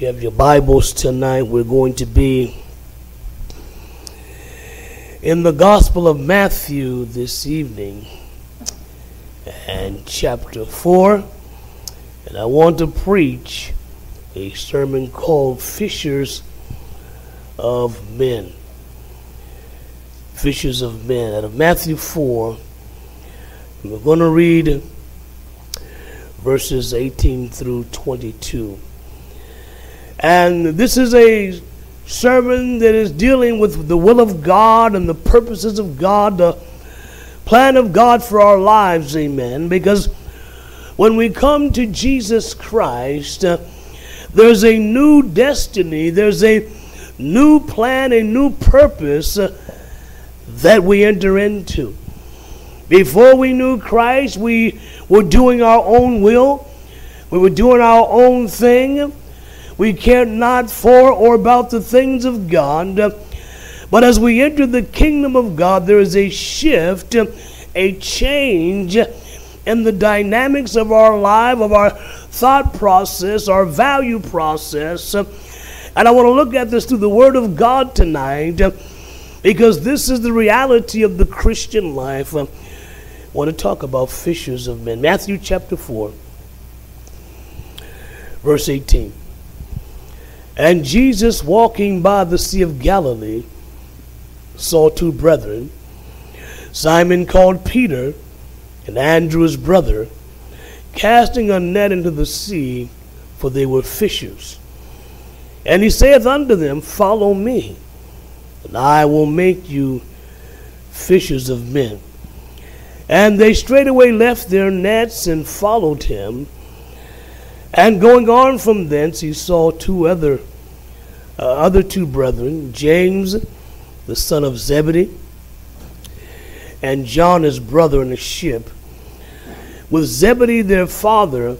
You have your Bibles tonight, we're going to be in the Gospel of Matthew this evening and chapter 4. And I want to preach a sermon called Fishers of Men. Fishers of Men out of Matthew 4. We're going to read verses 18 through 22. And this is a sermon that is dealing with the will of God and the purposes of God, the plan of God for our lives, amen. Because when we come to Jesus Christ, uh, there's a new destiny, there's a new plan, a new purpose uh, that we enter into. Before we knew Christ, we were doing our own will, we were doing our own thing. We care not for or about the things of God. But as we enter the kingdom of God, there is a shift, a change in the dynamics of our life, of our thought process, our value process. And I want to look at this through the Word of God tonight because this is the reality of the Christian life. I want to talk about fishers of men. Matthew chapter 4, verse 18. And Jesus, walking by the Sea of Galilee, saw two brethren, Simon called Peter, and Andrew his brother, casting a net into the sea, for they were fishers. And he saith unto them, Follow me, and I will make you fishers of men. And they straightway left their nets and followed him. And going on from thence, he saw two other uh, other two brethren, James, the son of Zebedee, and John, his brother, in a ship, with Zebedee their father,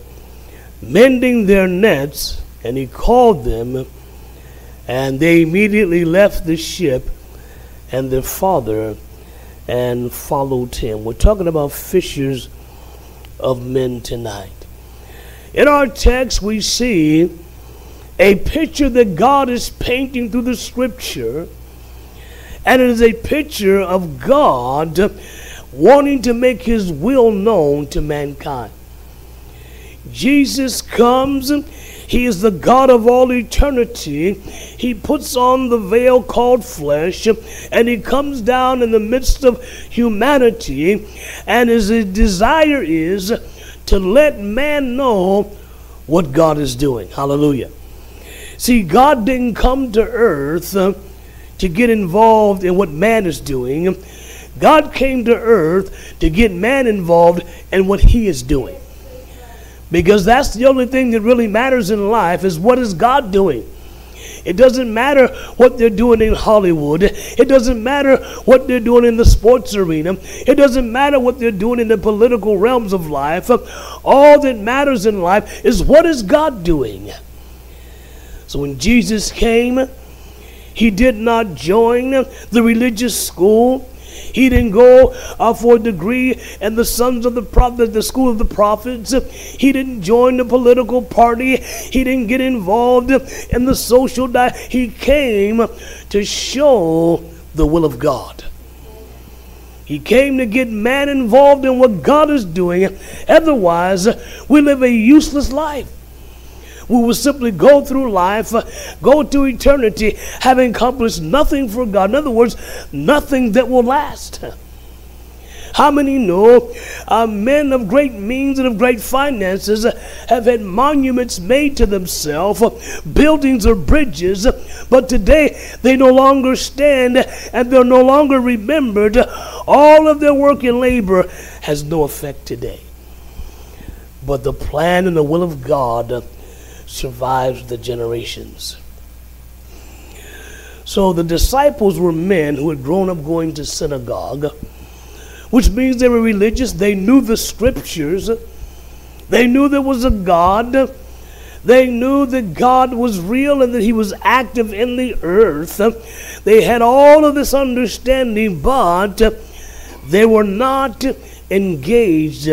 mending their nets, and he called them, and they immediately left the ship and their father and followed him. We're talking about fishers of men tonight. In our text, we see a picture that God is painting through the scripture. And it is a picture of God wanting to make his will known to mankind. Jesus comes, he is the God of all eternity. He puts on the veil called flesh, and he comes down in the midst of humanity, and his desire is to let man know what God is doing. Hallelujah. See, God didn't come to earth uh, to get involved in what man is doing. God came to earth to get man involved in what he is doing. Because that's the only thing that really matters in life is what is God doing? It doesn't matter what they're doing in Hollywood. It doesn't matter what they're doing in the sports arena. It doesn't matter what they're doing in the political realms of life. All that matters in life is what is God doing? So when Jesus came, he did not join the religious school. He didn't go uh, for a degree and the sons of the prophet, the school of the prophets. He didn't join the political party. He didn't get involved in the social. Di- he came to show the will of God. He came to get man involved in what God is doing. Otherwise, we live a useless life we will simply go through life, go to eternity, having accomplished nothing for God. In other words, nothing that will last. How many know uh, men of great means and of great finances have had monuments made to themselves, buildings or bridges, but today they no longer stand and they're no longer remembered. All of their work and labor has no effect today. But the plan and the will of God survives the generations. So the disciples were men who had grown up going to synagogue, which means they were religious. They knew the scriptures. They knew there was a God. They knew that God was real and that He was active in the earth. They had all of this understanding, but they were not engaged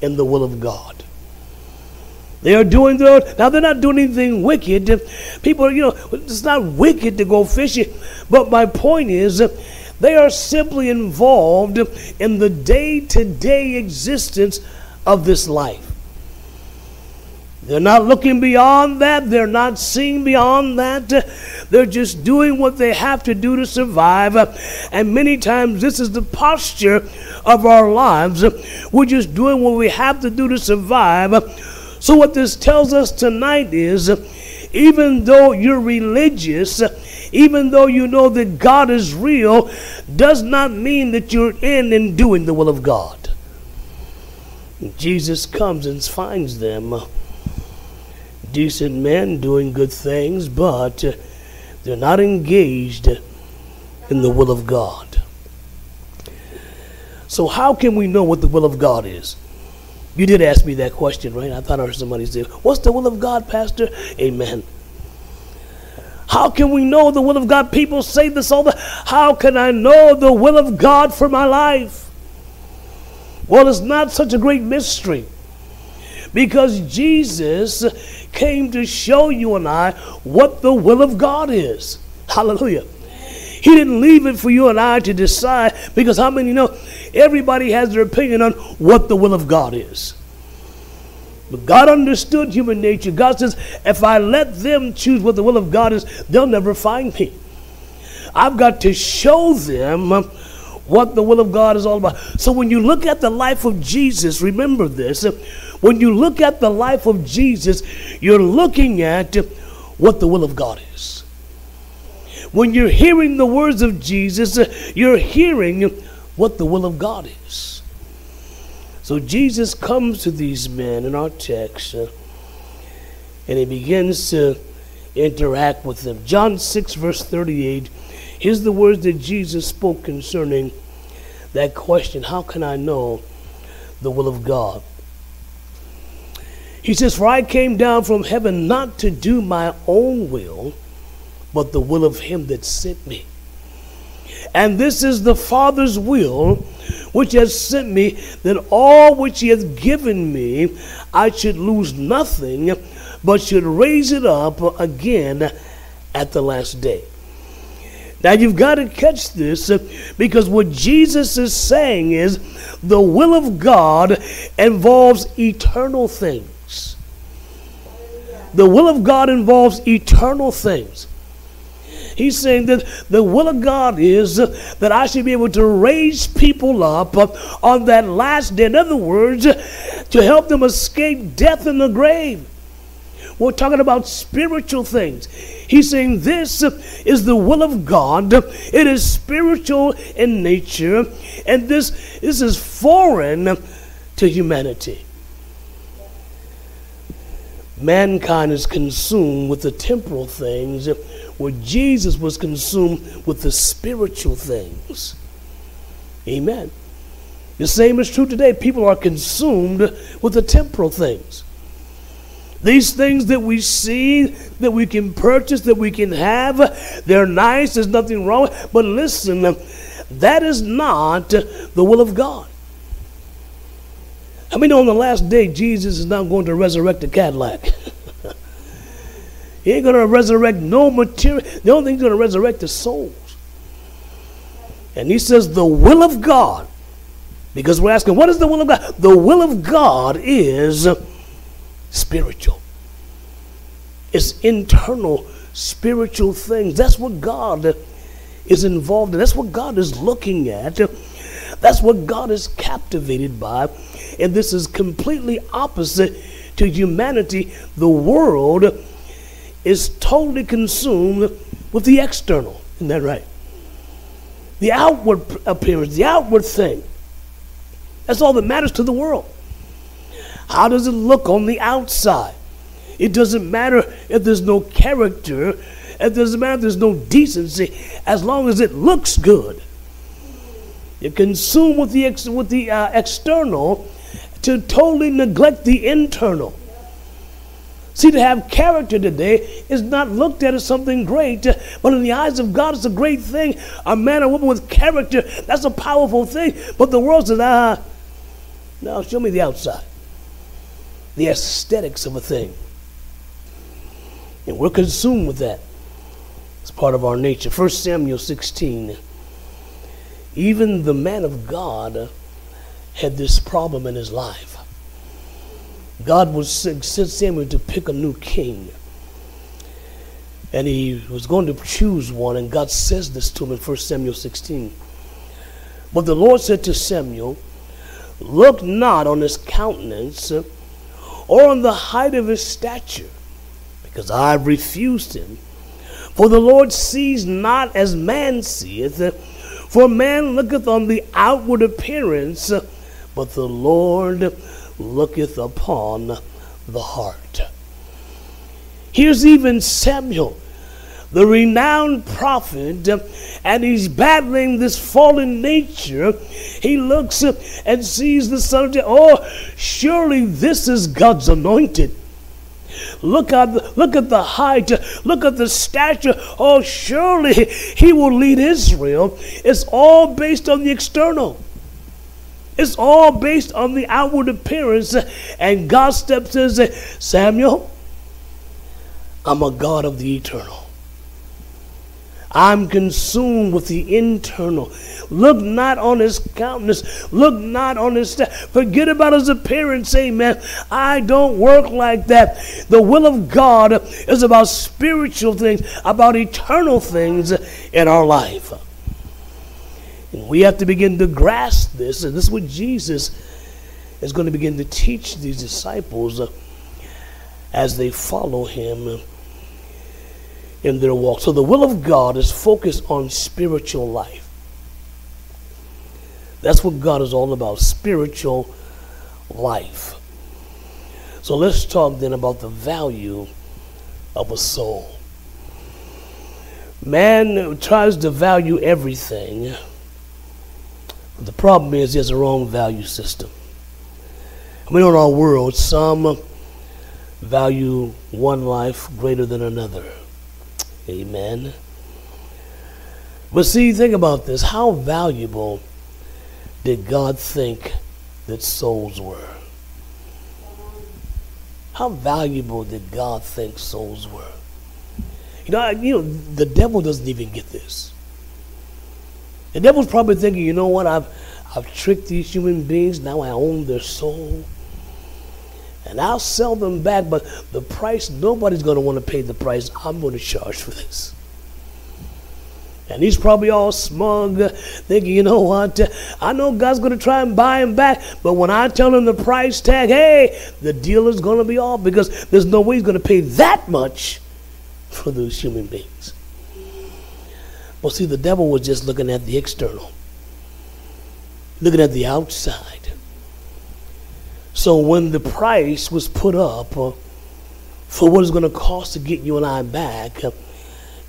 in the will of God. They are doing their now they're not doing anything wicked. People, you know, it's not wicked to go fishing. But my point is they are simply involved in the day-to-day existence of this life. They're not looking beyond that. They're not seeing beyond that. They're just doing what they have to do to survive. And many times, this is the posture of our lives. We're just doing what we have to do to survive. So, what this tells us tonight is even though you're religious, even though you know that God is real, does not mean that you're in and doing the will of God. Jesus comes and finds them decent men doing good things, but they're not engaged in the will of God. So, how can we know what the will of God is? You did ask me that question, right? I thought I heard somebody say, What's the will of God, Pastor? Amen. How can we know the will of God? People say this all the How can I know the will of God for my life? Well, it's not such a great mystery because Jesus came to show you and I what the will of God is. Hallelujah. He didn't leave it for you and I to decide because how many know everybody has their opinion on what the will of God is. But God understood human nature. God says, if I let them choose what the will of God is, they'll never find me. I've got to show them what the will of God is all about. So when you look at the life of Jesus, remember this when you look at the life of Jesus, you're looking at what the will of God is. When you're hearing the words of Jesus, you're hearing what the will of God is. So Jesus comes to these men in our text uh, and he begins to interact with them. John 6, verse 38, here's the words that Jesus spoke concerning that question How can I know the will of God? He says, For I came down from heaven not to do my own will, but the will of him that sent me. And this is the Father's will which has sent me, that all which he hath given me, I should lose nothing, but should raise it up again at the last day. Now you've got to catch this because what Jesus is saying is the will of God involves eternal things. The will of God involves eternal things. He's saying that the will of God is that I should be able to raise people up on that last day. In other words, to help them escape death in the grave. We're talking about spiritual things. He's saying this is the will of God. It is spiritual in nature, and this, this is foreign to humanity mankind is consumed with the temporal things, where Jesus was consumed with the spiritual things. Amen. The same is true today. People are consumed with the temporal things. These things that we see, that we can purchase, that we can have, they're nice, there's nothing wrong. But listen, that is not the will of God. I mean, on the last day, Jesus is not going to resurrect a Cadillac. he ain't going to resurrect no material. The only thing he's going to resurrect is souls. And he says, the will of God, because we're asking, what is the will of God? The will of God is spiritual, it's internal spiritual things. That's what God is involved in, that's what God is looking at. That's what God is captivated by. And this is completely opposite to humanity. The world is totally consumed with the external. Isn't that right? The outward appearance, the outward thing. That's all that matters to the world. How does it look on the outside? It doesn't matter if there's no character, it doesn't matter if there's no decency, as long as it looks good. You're consumed with the, ex- with the uh, external to totally neglect the internal. See, to have character today is not looked at as something great, but in the eyes of God, it's a great thing. A man or woman with character, that's a powerful thing. But the world says, ah, no, show me the outside. the aesthetics of a thing. And we're consumed with that. It's part of our nature. 1 Samuel 16. Even the man of God had this problem in his life. God was sent Samuel to pick a new king. And he was going to choose one, and God says this to him in 1 Samuel 16. But the Lord said to Samuel, Look not on his countenance or on the height of his stature, because I have refused him. For the Lord sees not as man seeth, for man looketh on the outward appearance, but the Lord looketh upon the heart. Here's even Samuel, the renowned prophet, and he's battling this fallen nature. He looks and sees the son of David. Oh, surely this is God's anointed. Look at look at the height. Look at the stature. Oh, surely he will lead Israel. It's all based on the external. It's all based on the outward appearance. And God steps in and says, Samuel, I'm a God of the eternal. I'm consumed with the internal. Look not on his countenance. Look not on his step. Forget about his appearance. Amen. I don't work like that. The will of God is about spiritual things, about eternal things in our life. We have to begin to grasp this, and this is what Jesus is going to begin to teach these disciples as they follow him in their walk. So the will of God is focused on spiritual life. That's what God is all about spiritual life. So let's talk then about the value of a soul. Man tries to value everything. The problem is there's a wrong value system. I mean, in our world, some value one life greater than another. Amen. But see, think about this. How valuable did God think that souls were? How valuable did God think souls were? You know, you know, the devil doesn't even get this. The devil's probably thinking, you know what, I've I've tricked these human beings, now I own their soul and I'll sell them back, but the price, nobody's going to want to pay the price I'm going to charge for this. And he's probably all smug, thinking, you know what? I know God's going to try and buy him back, but when I tell him the price tag, hey, the deal is going to be off because there's no way he's going to pay that much for those human beings. Well, see, the devil was just looking at the external, looking at the outside. So when the price was put up uh, for what it's going to cost to get you and I back, uh,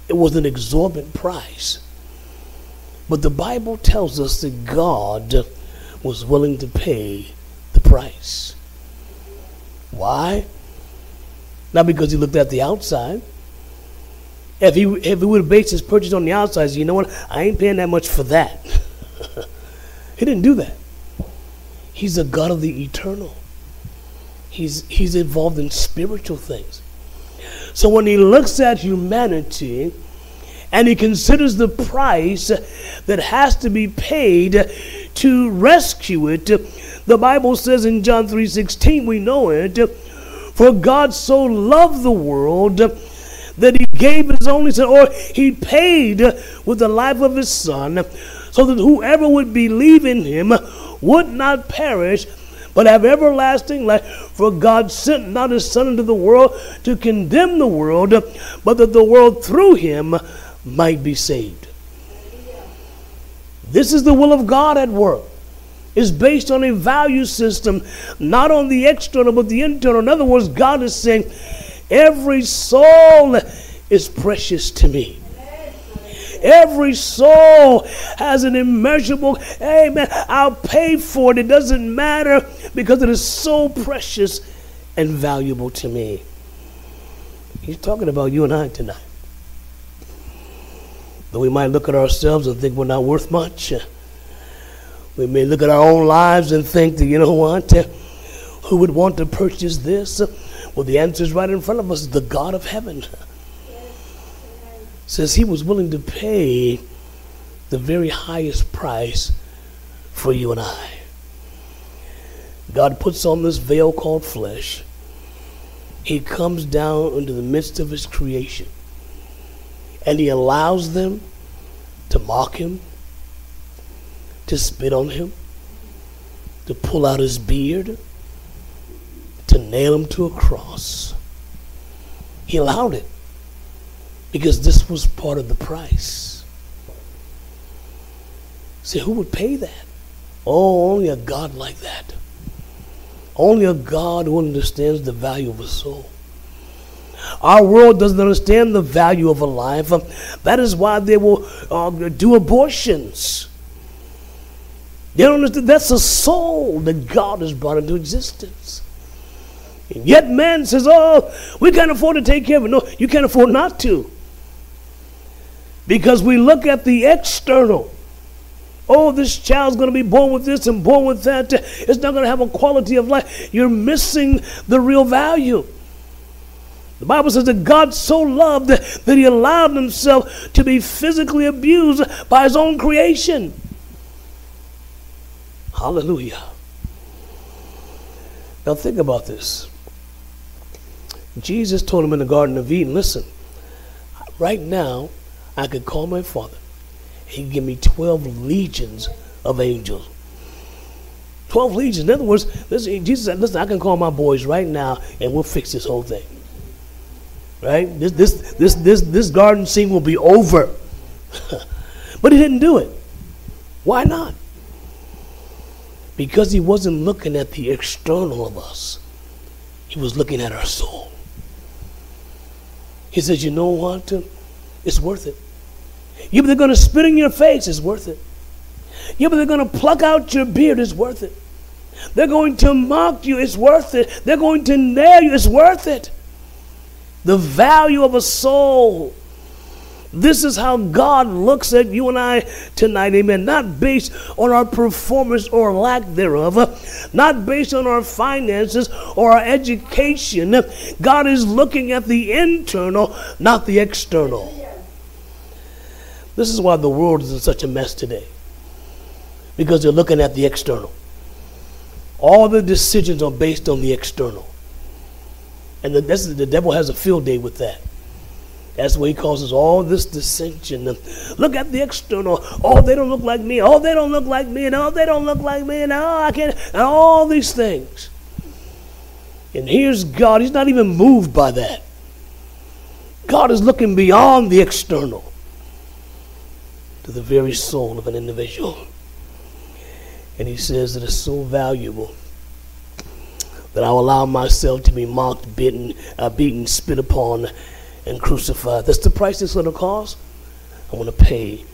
it was an exorbitant price. But the Bible tells us that God was willing to pay the price. Why? Not because he looked at the outside. If he if he would have based his purchase on the outside, you know what? I ain't paying that much for that. he didn't do that. He's the God of the eternal. He's, he's involved in spiritual things. So when he looks at humanity and he considers the price that has to be paid to rescue it, the Bible says in John 3:16, we know it, for God so loved the world that he gave his only son, or he paid with the life of his son, so that whoever would believe in him would not perish, but have everlasting life. For God sent not his Son into the world to condemn the world, but that the world through him might be saved. This is the will of God at work. It's based on a value system, not on the external, but the internal. In other words, God is saying, every soul is precious to me. Every soul has an immeasurable, amen. I'll pay for it. It doesn't matter because it is so precious and valuable to me. He's talking about you and I tonight. Though we might look at ourselves and think we're not worth much, uh, we may look at our own lives and think that, you know what, uh, Who would want to purchase this? Well, the answer is right in front of us the God of heaven. Says he was willing to pay the very highest price for you and I. God puts on this veil called flesh. He comes down into the midst of his creation. And he allows them to mock him, to spit on him, to pull out his beard, to nail him to a cross. He allowed it because this was part of the price. See, who would pay that? Oh, only a God like that. Only a God who understands the value of a soul. Our world doesn't understand the value of a life. That is why they will uh, do abortions. They don't understand that's a soul that God has brought into existence. And yet man says, oh, we can't afford to take care of it. No, you can't afford not to. Because we look at the external. Oh, this child's going to be born with this and born with that. It's not going to have a quality of life. You're missing the real value. The Bible says that God so loved that he allowed himself to be physically abused by his own creation. Hallelujah. Now think about this. Jesus told him in the Garden of Eden, listen, right now I could call my father. He'd give me 12 legions of angels. 12 legions. In other words, listen, Jesus said, listen, I can call my boys right now and we'll fix this whole thing. Right? This, this, this, this, this garden scene will be over. but he didn't do it. Why not? Because he wasn't looking at the external of us, he was looking at our soul. He says, You know what? It's worth it. Yeah, they're going to spit in your face. It's worth it. Yeah, but they're going to pluck out your beard. It's worth it. They're going to mock you. It's worth it. They're going to nail you. It's worth it. The value of a soul this is how God looks at you and I tonight, amen. Not based on our performance or lack thereof, not based on our finances or our education. God is looking at the internal, not the external. This is why the world is in such a mess today, because they're looking at the external. All the decisions are based on the external. And the, the devil has a field day with that. That's why he causes all this dissension. Look at the external. Oh, they don't look like me. Oh, they don't look like me. And oh, they don't look like me. And oh, I can't. And all these things. And here's God. He's not even moved by that. God is looking beyond the external to the very soul of an individual. And he says that it's so valuable that I'll allow myself to be mocked, bitten, uh, beaten, spit upon, and crucified. That's the price it's going to cost. I'm going to pay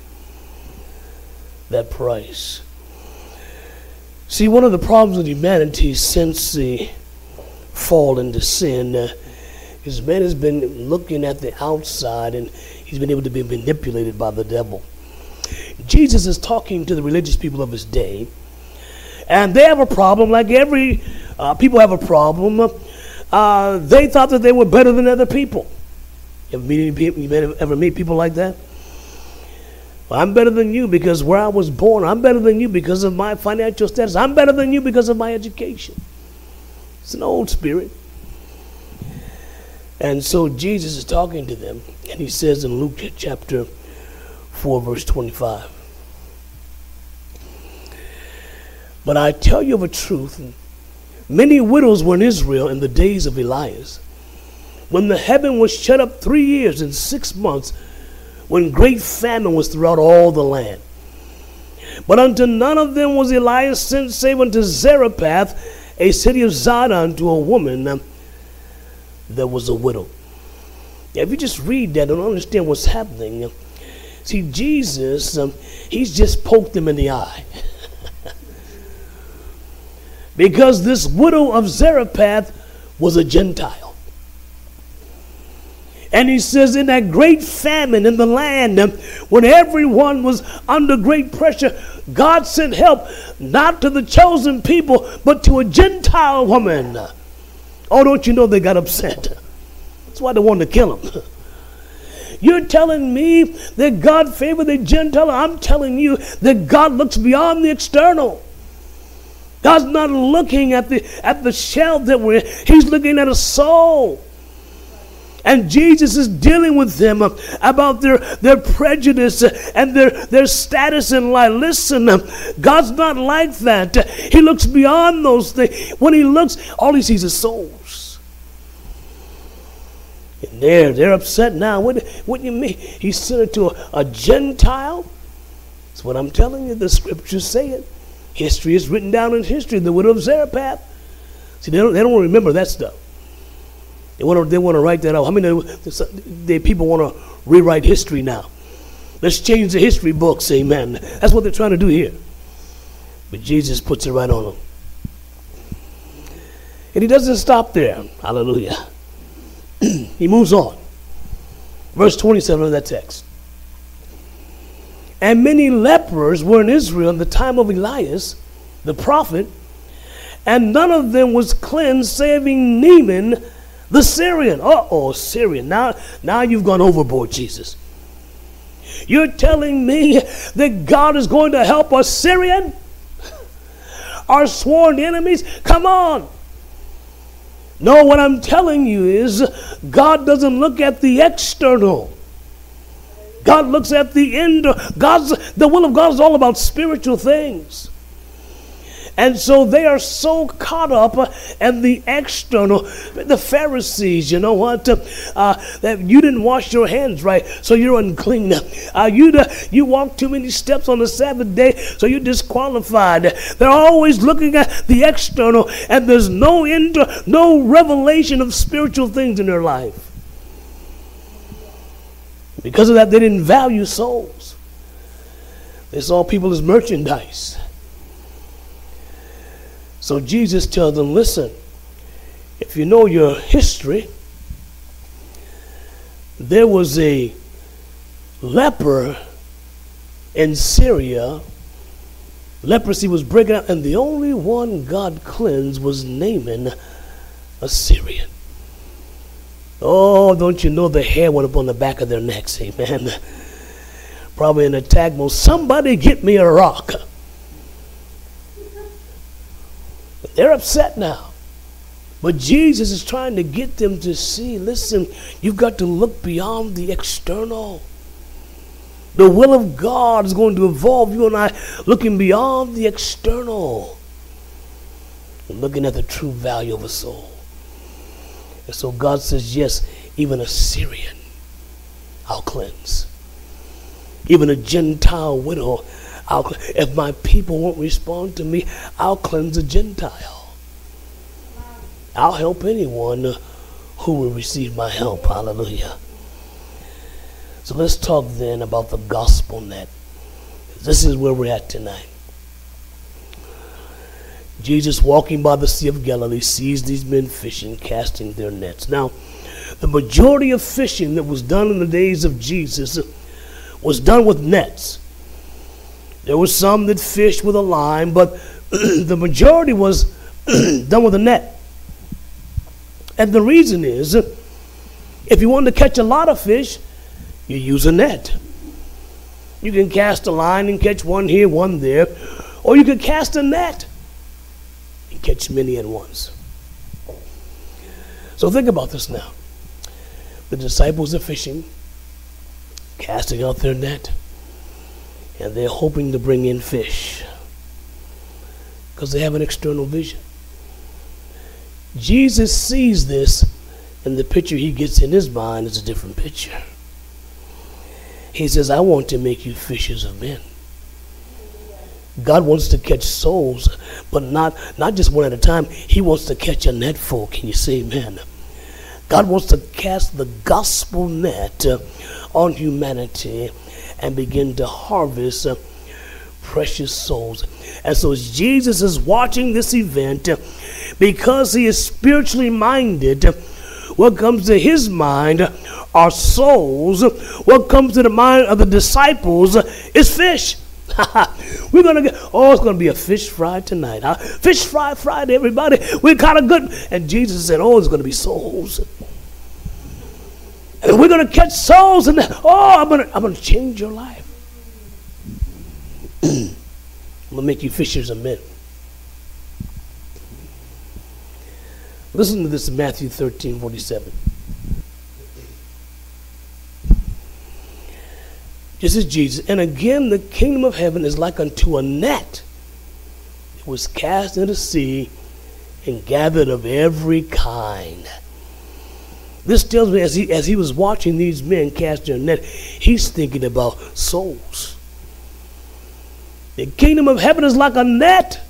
that price. See, one of the problems with humanity since the fall into sin uh, is man has been looking at the outside and he's been able to be manipulated by the devil. Jesus is talking to the religious people of his day, and they have a problem like every uh, people have a problem. Uh, they thought that they were better than other people. You ever meet people? You ever meet people like that? Well, I'm better than you because where I was born. I'm better than you because of my financial status. I'm better than you because of my education. It's an old spirit. And so Jesus is talking to them, and he says in Luke chapter 4, verse 25. But I tell you of a truth, many widows were in Israel in the days of Elias when the heaven was shut up three years and six months, when great famine was throughout all the land. But unto none of them was Elias sent, save unto Zarephath, a city of Zidon, to a woman um, that was a widow. If you just read that and understand what's happening, um, see, Jesus, um, he's just poked them in the eye. because this widow of Zarephath was a Gentile. And he says, in that great famine in the land, when everyone was under great pressure, God sent help not to the chosen people, but to a Gentile woman. Oh, don't you know they got upset? That's why they wanted to kill him. You're telling me that God favored the Gentile? I'm telling you that God looks beyond the external. God's not looking at the at the shell that we're in. He's looking at a soul. And Jesus is dealing with them about their, their prejudice and their, their status in life. Listen, God's not like that. He looks beyond those things. When He looks, all He sees is souls. And they're, they're upset now. What, what do you mean? He sent it to a, a Gentile? That's what I'm telling you. The scriptures say it. History is written down in history. The widow of Zarephath. See, they don't, they don't remember that stuff. They want to they want to write that out. How many people want to rewrite history now? Let's change the history books. Amen. That's what they're trying to do here. But Jesus puts it right on them. And he doesn't stop there. Hallelujah. he moves on. Verse 27 of that text. And many lepers were in Israel in the time of Elias, the prophet, and none of them was cleansed, saving Naaman the Syrian. Uh oh, Syrian. Now, now you've gone overboard, Jesus. You're telling me that God is going to help us, Syrian? Our sworn enemies? Come on. No, what I'm telling you is God doesn't look at the external. God looks at the end. God's the will of God is all about spiritual things. And so they are so caught up in the external. The Pharisees, you know what? Uh, that you didn't wash your hands right, so you're unclean. Uh, you you walked too many steps on the Sabbath day, so you're disqualified. They're always looking at the external, and there's no inter, no revelation of spiritual things in their life. Because of that, they didn't value souls. They saw people as merchandise. So Jesus tells them, listen, if you know your history, there was a leper in Syria. Leprosy was breaking out, and the only one God cleansed was Naaman, a Syrian. Oh, don't you know the hair went up on the back of their necks, amen. Probably an attack mode. Somebody get me a rock. They're upset now. But Jesus is trying to get them to see listen, you've got to look beyond the external. The will of God is going to involve you and I looking beyond the external and looking at the true value of a soul. And so God says, Yes, even a Syrian I'll cleanse. Even a Gentile widow I'll, if my people won't respond to me, I'll cleanse a Gentile. I'll help anyone who will receive my help. Hallelujah. So let's talk then about the gospel net. This is where we're at tonight. Jesus, walking by the Sea of Galilee, sees these men fishing, casting their nets. Now, the majority of fishing that was done in the days of Jesus was done with nets. There was some that fished with a line, but the majority was done with a net. And the reason is if you want to catch a lot of fish, you use a net. You can cast a line and catch one here, one there, or you can cast a net and catch many at once. So think about this now. The disciples are fishing, casting out their net and they're hoping to bring in fish because they have an external vision. Jesus sees this, and the picture he gets in his mind is a different picture. He says, I want to make you fishers of men. God wants to catch souls, but not, not just one at a time. He wants to catch a net full. Can you say amen? God wants to cast the gospel net on humanity and begin to harvest uh, precious souls. And so Jesus is watching this event uh, because he is spiritually minded. What comes to his mind are souls, what comes to the mind of the disciples is fish. We're gonna get oh, it's gonna be a fish fry tonight, huh? Fish fry Friday, everybody. We're kind of good. And Jesus said, Oh, it's gonna be souls. And we're gonna catch souls, and oh, I'm gonna I'm gonna change your life. I'm gonna make you fishers of men. Listen to this in Matthew 13, 47. This is Jesus. And again, the kingdom of heaven is like unto a net. It was cast into the sea and gathered of every kind. This tells me as he, as he was watching these men cast their net, he's thinking about souls. The kingdom of heaven is like a net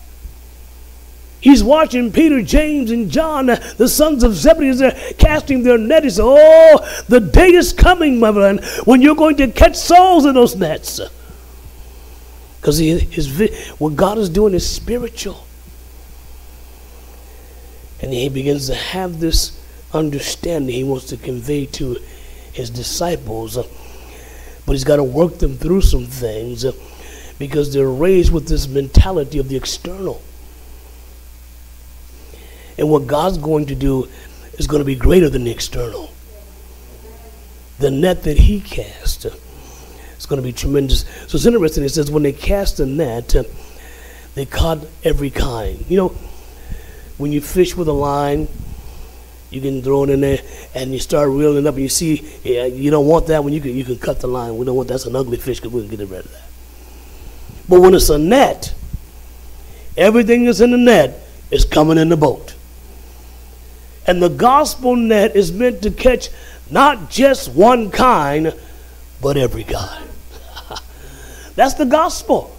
He's watching Peter, James, and John, the sons of Zebedee, as they're casting their net. He says, Oh, the day is coming, my friend, when you're going to catch souls in those nets. Because what God is doing is spiritual. And he begins to have this understanding he wants to convey to his disciples. Uh, but he's got to work them through some things uh, because they're raised with this mentality of the external. And what God's going to do is going to be greater than the external. The net that He cast uh, is going to be tremendous. So it's interesting. It says when they cast the net, they caught every kind. You know, when you fish with a line, you can throw it in there and you start reeling up and you see yeah, you don't want that one you can you can cut the line we don't want that's an ugly fish because we can get rid of that but when it's a net everything that's in the net is coming in the boat and the gospel net is meant to catch not just one kind, but every kind. That's the gospel.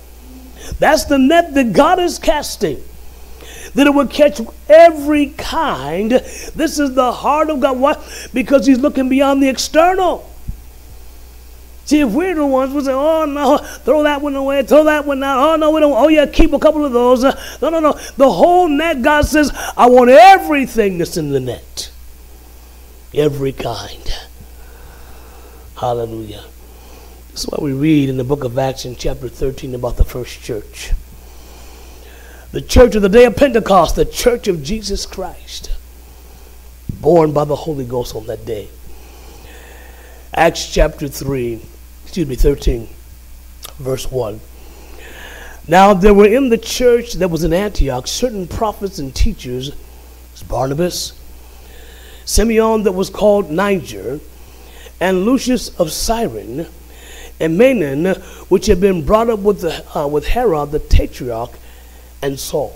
That's the net that God is casting. That it will catch every kind. This is the heart of God. Why? Because He's looking beyond the external. See, if we're the ones who say, oh no, throw that one away, throw that one out, oh no, we don't, oh yeah, keep a couple of those. No, no, no. The whole net, God says, I want everything that's in the net. Every kind. Hallelujah. That's why we read in the book of Acts in chapter 13 about the first church. The church of the day of Pentecost, the church of Jesus Christ, born by the Holy Ghost on that day. Acts chapter 3 excuse me, 13, verse 1. Now there were in the church that was in Antioch certain prophets and teachers, Barnabas, Simeon that was called Niger, and Lucius of Cyrene, and Manaen, which had been brought up with, the, uh, with Herod the tetrarch, and Saul.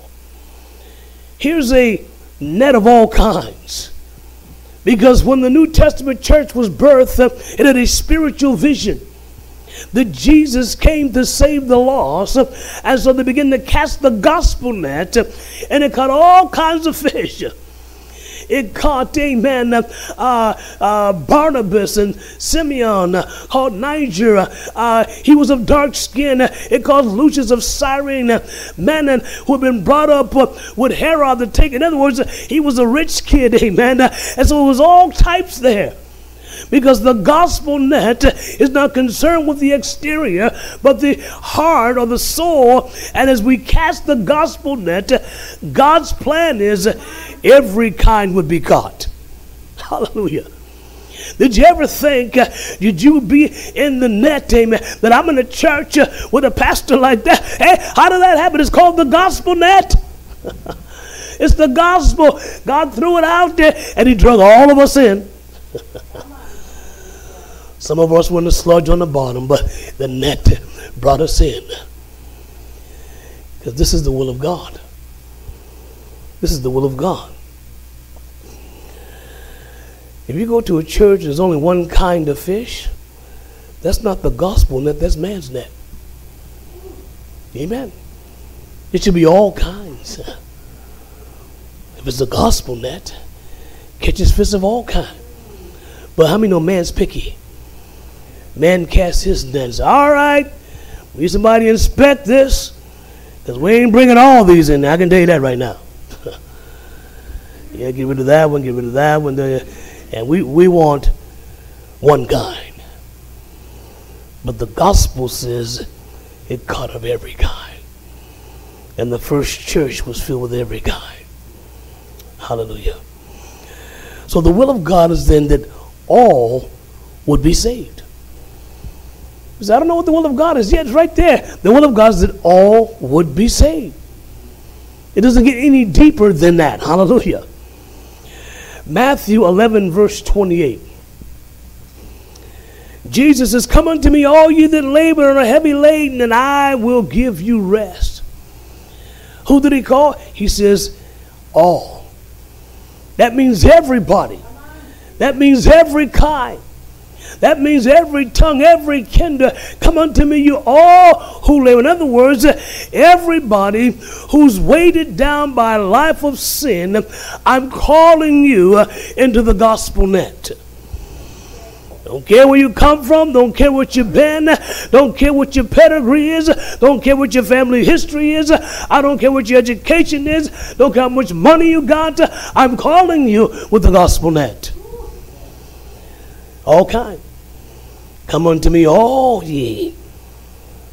Here's a net of all kinds. Because when the New Testament church was birthed, it had a spiritual vision that Jesus came to save the lost. And so they begin to cast the gospel net, and it caught all kinds of fish. It caught, amen, uh, uh, Barnabas and Simeon, uh, called Niger. Uh, he was of dark skin. It called Lucius of Cyrene, man, who had been brought up with Herod the take. In other words, he was a rich kid, amen. And so it was all types there because the gospel net is not concerned with the exterior, but the heart or the soul. And as we cast the gospel net, God's plan is every kind would be caught. Hallelujah. Did you ever think, uh, did you be in the net, amen, that I'm in a church uh, with a pastor like that? Hey, how did that happen? It's called the gospel net. it's the gospel. God threw it out there and He drug all of us in. Some of us were in the sludge on the bottom, but the net brought us in. Because this is the will of God. This is the will of God. If you go to a church, there's only one kind of fish. That's not the gospel net, that's man's net. Amen. It should be all kinds. If it's the gospel net, catches fish of all kinds. But how many know man's picky? Man casts his nets. All right, we need somebody inspect this because we ain't bringing all these in. I can tell you that right now. yeah, get rid of that one, get rid of that one. And we, we want one kind. But the gospel says it cut of every kind. And the first church was filled with every kind. Hallelujah. So the will of God is then that all would be saved. Because I don't know what the will of God is. Yet, it's right there. The will of God is that all would be saved. It doesn't get any deeper than that. Hallelujah. Matthew 11, verse 28. Jesus says, Come unto me, all you that labor and are heavy laden, and I will give you rest. Who did he call? He says, All. That means everybody. That means every kind. That means every tongue, every kinder, come unto me, you all who live. In other words, everybody who's weighted down by a life of sin, I'm calling you uh, into the gospel net. Don't care where you come from. Don't care what you've been. Don't care what your pedigree is. Don't care what your family history is. I don't care what your education is. Don't care how much money you got. I'm calling you with the gospel net. All kind. Come unto me, all ye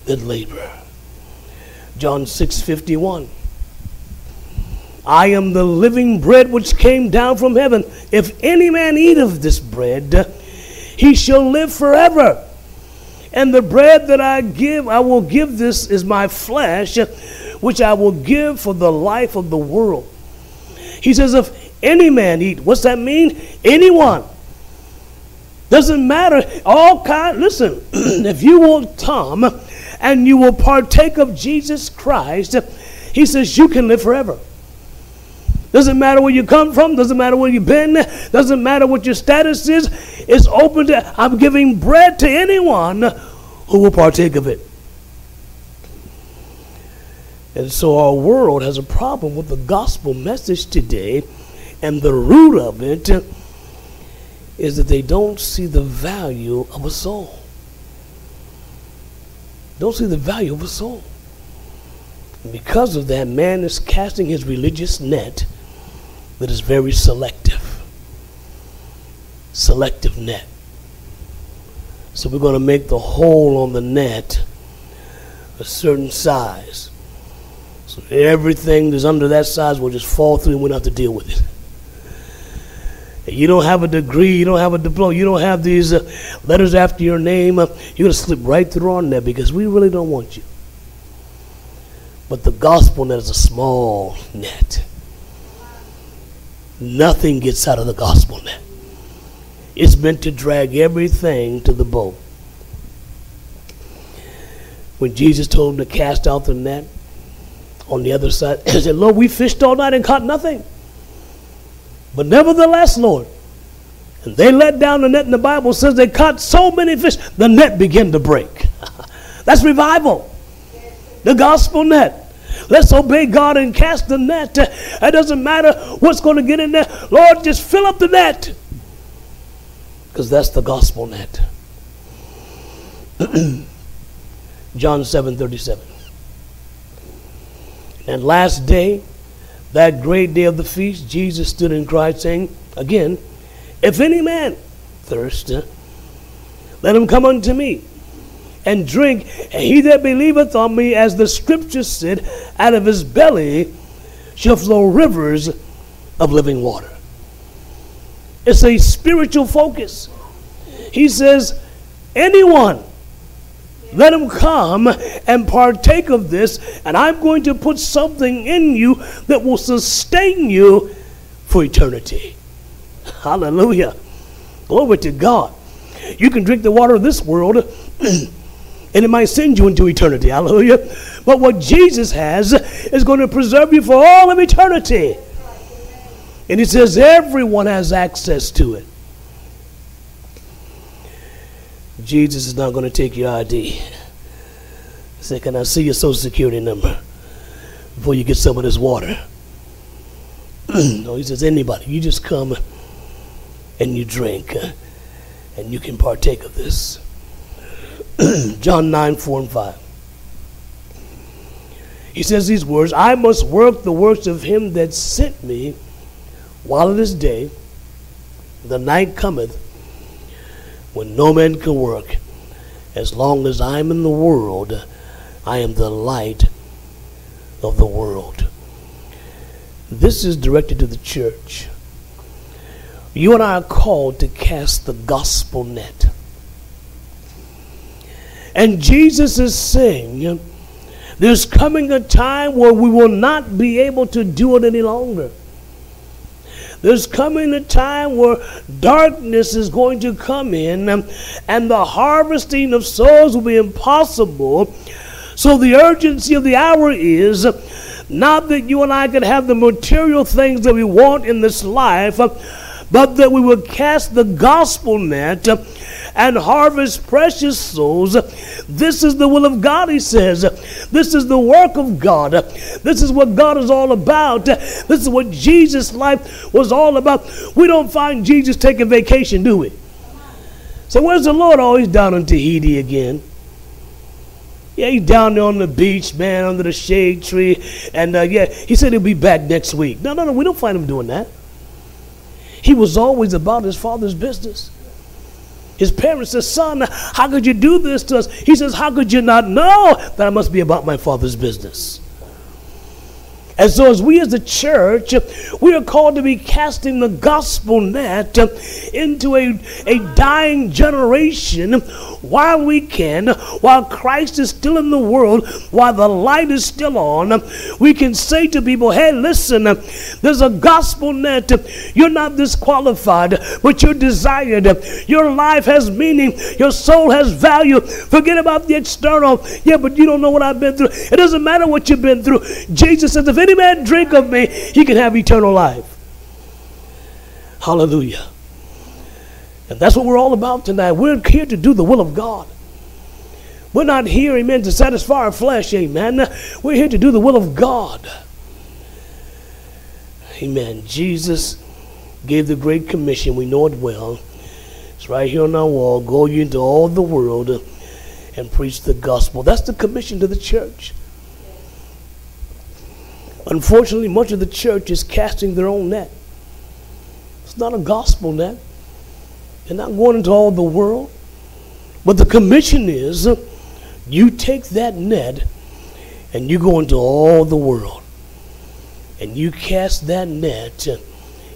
that labor. John 6 51. I am the living bread which came down from heaven. If any man eat of this bread, he shall live forever. And the bread that I give, I will give this is my flesh, which I will give for the life of the world. He says, if any man eat, what's that mean? Anyone. Doesn't matter. All kind. Listen, if you will come and you will partake of Jesus Christ, he says you can live forever. Doesn't matter where you come from, doesn't matter where you've been, doesn't matter what your status is. It's open to, I'm giving bread to anyone who will partake of it. And so our world has a problem with the gospel message today, and the root of it is that they don't see the value of a soul. Don't see the value of a soul. And because of that, man is casting his religious net that is very selective. Selective net. So we're going to make the hole on the net a certain size. So everything that's under that size will just fall through and we don't have to deal with it. You don't have a degree, you don't have a diploma, you don't have these uh, letters after your name. Uh, you're going to slip right through on there because we really don't want you. But the gospel net is a small net. Nothing gets out of the gospel net. It's meant to drag everything to the boat. When Jesus told them to cast out the net on the other side, he said, Lord, we fished all night and caught nothing. But nevertheless, Lord, and they let down the net, and the Bible says they caught so many fish, the net began to break. That's revival. The gospel net. Let's obey God and cast the net. It doesn't matter what's going to get in there. Lord, just fill up the net. Because that's the gospel net. John 7 37. And last day, that great day of the feast, Jesus stood and cried, saying, Again, if any man thirst, let him come unto me and drink. And he that believeth on me, as the scripture said, out of his belly shall flow rivers of living water. It's a spiritual focus. He says, anyone, let him come and partake of this, and I'm going to put something in you that will sustain you for eternity. Hallelujah. Glory to God. You can drink the water of this world. and it might send you into eternity. Hallelujah. But what Jesus has is going to preserve you for all of eternity. And he says everyone has access to it. Jesus is not going to take your ID. Say, can I see your social security number before you get some of this water? no, he says, anybody. You just come and you drink, uh, and you can partake of this. John 9, 4 and 5. He says these words I must work the works of him that sent me while it is day, the night cometh when no man can work. As long as I'm in the world, I am the light of the world. This is directed to the church. You and I are called to cast the gospel net. And Jesus is saying, there's coming a time where we will not be able to do it any longer. There's coming a time where darkness is going to come in um, and the harvesting of souls will be impossible. So the urgency of the hour is um, not that you and I can have the material things that we want in this life, um, but that we will cast the gospel net and harvest precious souls. This is the will of God, he says. This is the work of God. This is what God is all about. This is what Jesus' life was all about. We don't find Jesus taking vacation, do we? So where's the Lord? Oh, he's down in Tahiti again. Yeah, he's down there on the beach, man, under the shade tree. And uh, yeah, he said he'll be back next week. No, no, no, we don't find him doing that. He was always about his father's business. His parents said, Son, how could you do this to us? He says, How could you not know that I must be about my father's business? And so, as we as the church, we are called to be casting the gospel net into a, a dying generation while we can, while Christ is still in the world, while the light is still on. We can say to people, hey, listen, there's a gospel net. You're not disqualified, but you're desired. Your life has meaning, your soul has value. Forget about the external. Yeah, but you don't know what I've been through. It doesn't matter what you've been through. Jesus says, if any man drink of me, he can have eternal life. Hallelujah. And that's what we're all about tonight. We're here to do the will of God. We're not here, amen, to satisfy our flesh, amen. We're here to do the will of God. Amen. Jesus gave the Great Commission. We know it well. It's right here on our wall. Go you into all the world and preach the gospel. That's the commission to the church. Unfortunately, much of the church is casting their own net. It's not a gospel net. They're not going into all the world. But the commission is you take that net and you go into all the world. And you cast that net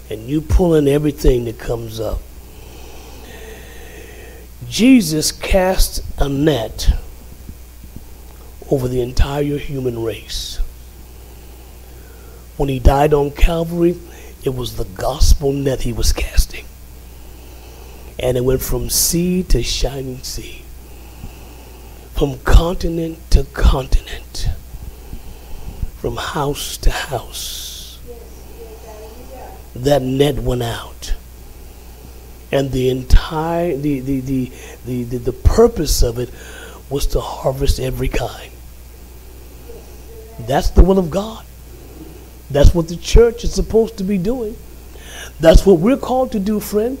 and you pull in everything that comes up. Jesus cast a net over the entire human race. When he died on Calvary, it was the gospel net he was casting. And it went from sea to shining sea, from continent to continent, from house to house. That net went out. And the entire, the, the, the, the, the, the purpose of it was to harvest every kind. That's the will of God. That's what the church is supposed to be doing. That's what we're called to do, friend.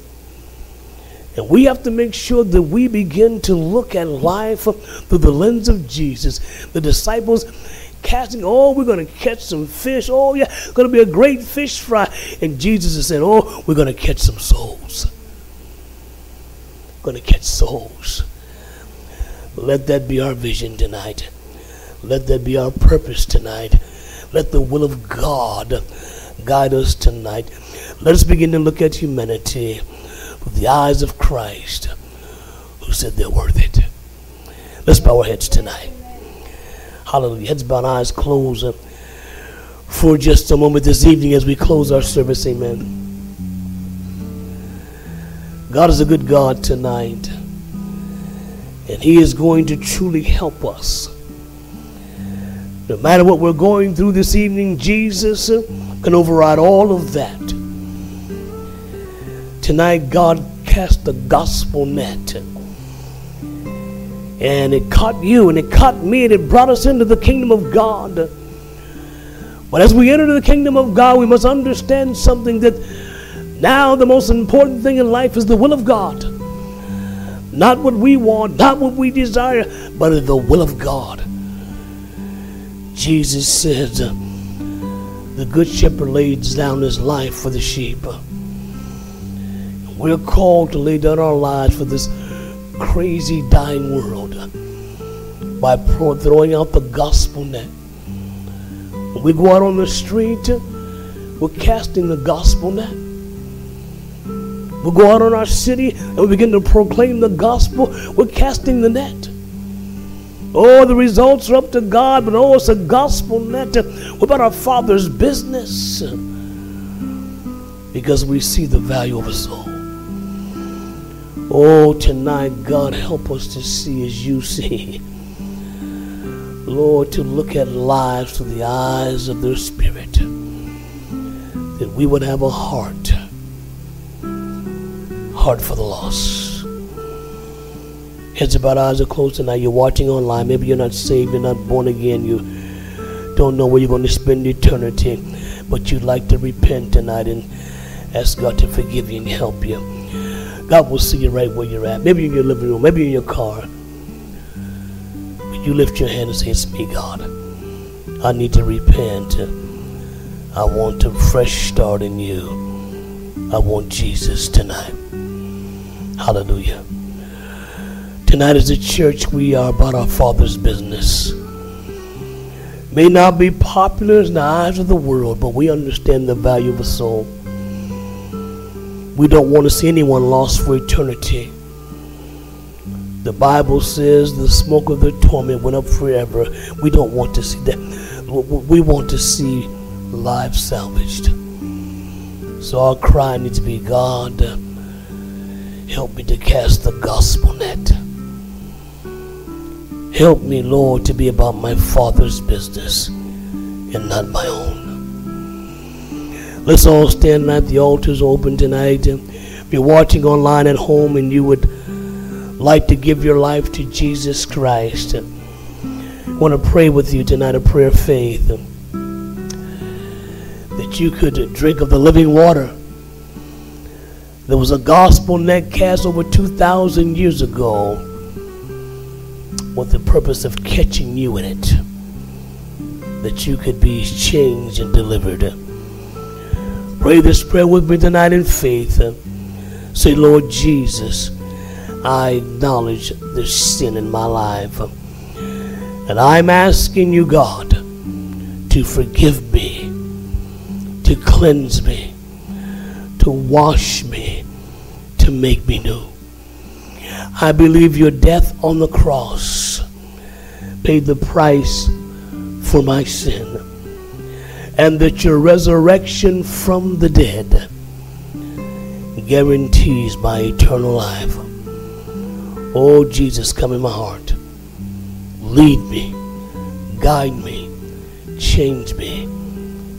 And we have to make sure that we begin to look at life through the lens of Jesus. The disciples casting, oh, we're going to catch some fish. Oh, yeah, going to be a great fish fry. And Jesus is saying, oh, we're going to catch some souls. We're Going to catch souls. Let that be our vision tonight. Let that be our purpose tonight. Let the will of God guide us tonight. Let us begin to look at humanity with the eyes of Christ, who said they're worth it. Let's bow our heads tonight. Hallelujah. Heads bowed, eyes closed for just a moment this evening as we close our service. Amen. God is a good God tonight, and He is going to truly help us no matter what we're going through this evening, Jesus can override all of that. Tonight, God cast the gospel net. And it caught you and it caught me and it brought us into the kingdom of God. But as we enter the kingdom of God, we must understand something that now the most important thing in life is the will of God. Not what we want, not what we desire, but the will of God. Jesus said, The good shepherd lays down his life for the sheep. We're called to lay down our lives for this crazy, dying world by throwing out the gospel net. When we go out on the street, we're casting the gospel net. We go out on our city and we begin to proclaim the gospel, we're casting the net. Oh, the results are up to God, but oh, it's a gospel net. What about our Father's business? Because we see the value of a soul. Oh, tonight, God, help us to see as you see. Lord, to look at lives through the eyes of their spirit. That we would have a heart, heart for the lost. Heads about eyes are closed tonight. You're watching online. Maybe you're not saved, you're not born again, you don't know where you're going to spend eternity, but you'd like to repent tonight and ask God to forgive you and help you. God will see you right where you're at. Maybe in your living room, maybe in your car. But you lift your hand and say, It's me, God. I need to repent. I want a fresh start in you. I want Jesus tonight. Hallelujah. Tonight as a church, we are about our Father's business. May not be popular in the eyes of the world, but we understand the value of a soul. We don't want to see anyone lost for eternity. The Bible says the smoke of the torment went up forever. We don't want to see that. We want to see lives salvaged. So our cry needs to be God, help me to cast the gospel net. Help me, Lord, to be about my Father's business and not my own. Let's all stand at the altars open tonight. If you're watching online at home and you would like to give your life to Jesus Christ, I want to pray with you tonight a prayer of faith that you could drink of the living water. There was a gospel net cast over 2,000 years ago with the purpose of catching you in it, that you could be changed and delivered. Pray this prayer with me tonight in faith. Say, Lord Jesus, I acknowledge the sin in my life. And I'm asking you, God, to forgive me, to cleanse me, to wash me, to make me new. I believe your death on the cross paid the price for my sin and that your resurrection from the dead guarantees my eternal life. Oh, Jesus, come in my heart. Lead me, guide me, change me.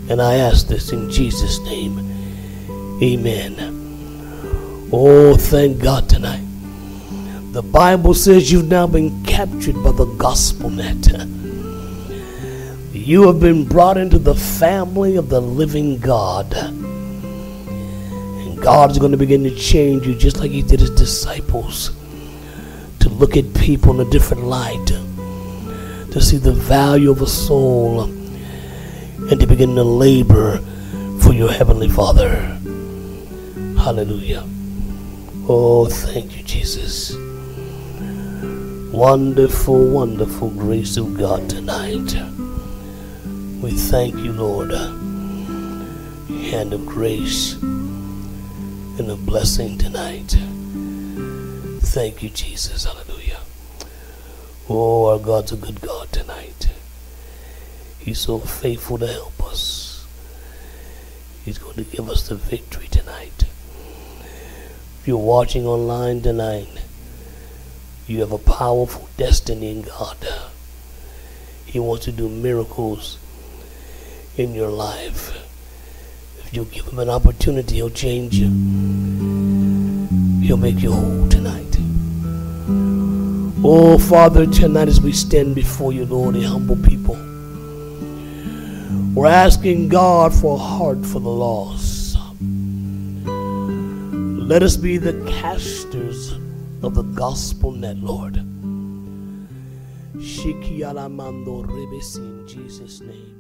And I ask this in Jesus' name. Amen. Oh, thank God tonight. The Bible says you've now been captured by the gospel net. You have been brought into the family of the living God. And God is going to begin to change you just like He did His disciples to look at people in a different light, to see the value of a soul, and to begin to labor for your Heavenly Father. Hallelujah. Oh, thank you, Jesus. Wonderful, wonderful grace of God tonight. We thank you, Lord, hand of grace and a blessing tonight. Thank you, Jesus. Hallelujah. Oh, our God's a good God tonight. He's so faithful to help us. He's going to give us the victory tonight. If you're watching online tonight, you have a powerful destiny in God. He wants to do miracles in your life. If you give him an opportunity, he'll change you. He'll make you whole tonight. Oh, Father, tonight as we stand before you, Lord, a humble people, we're asking God for a heart for the lost. Let us be the casters of the gospel net, Lord. Shikiyala mando ribes in Jesus' name.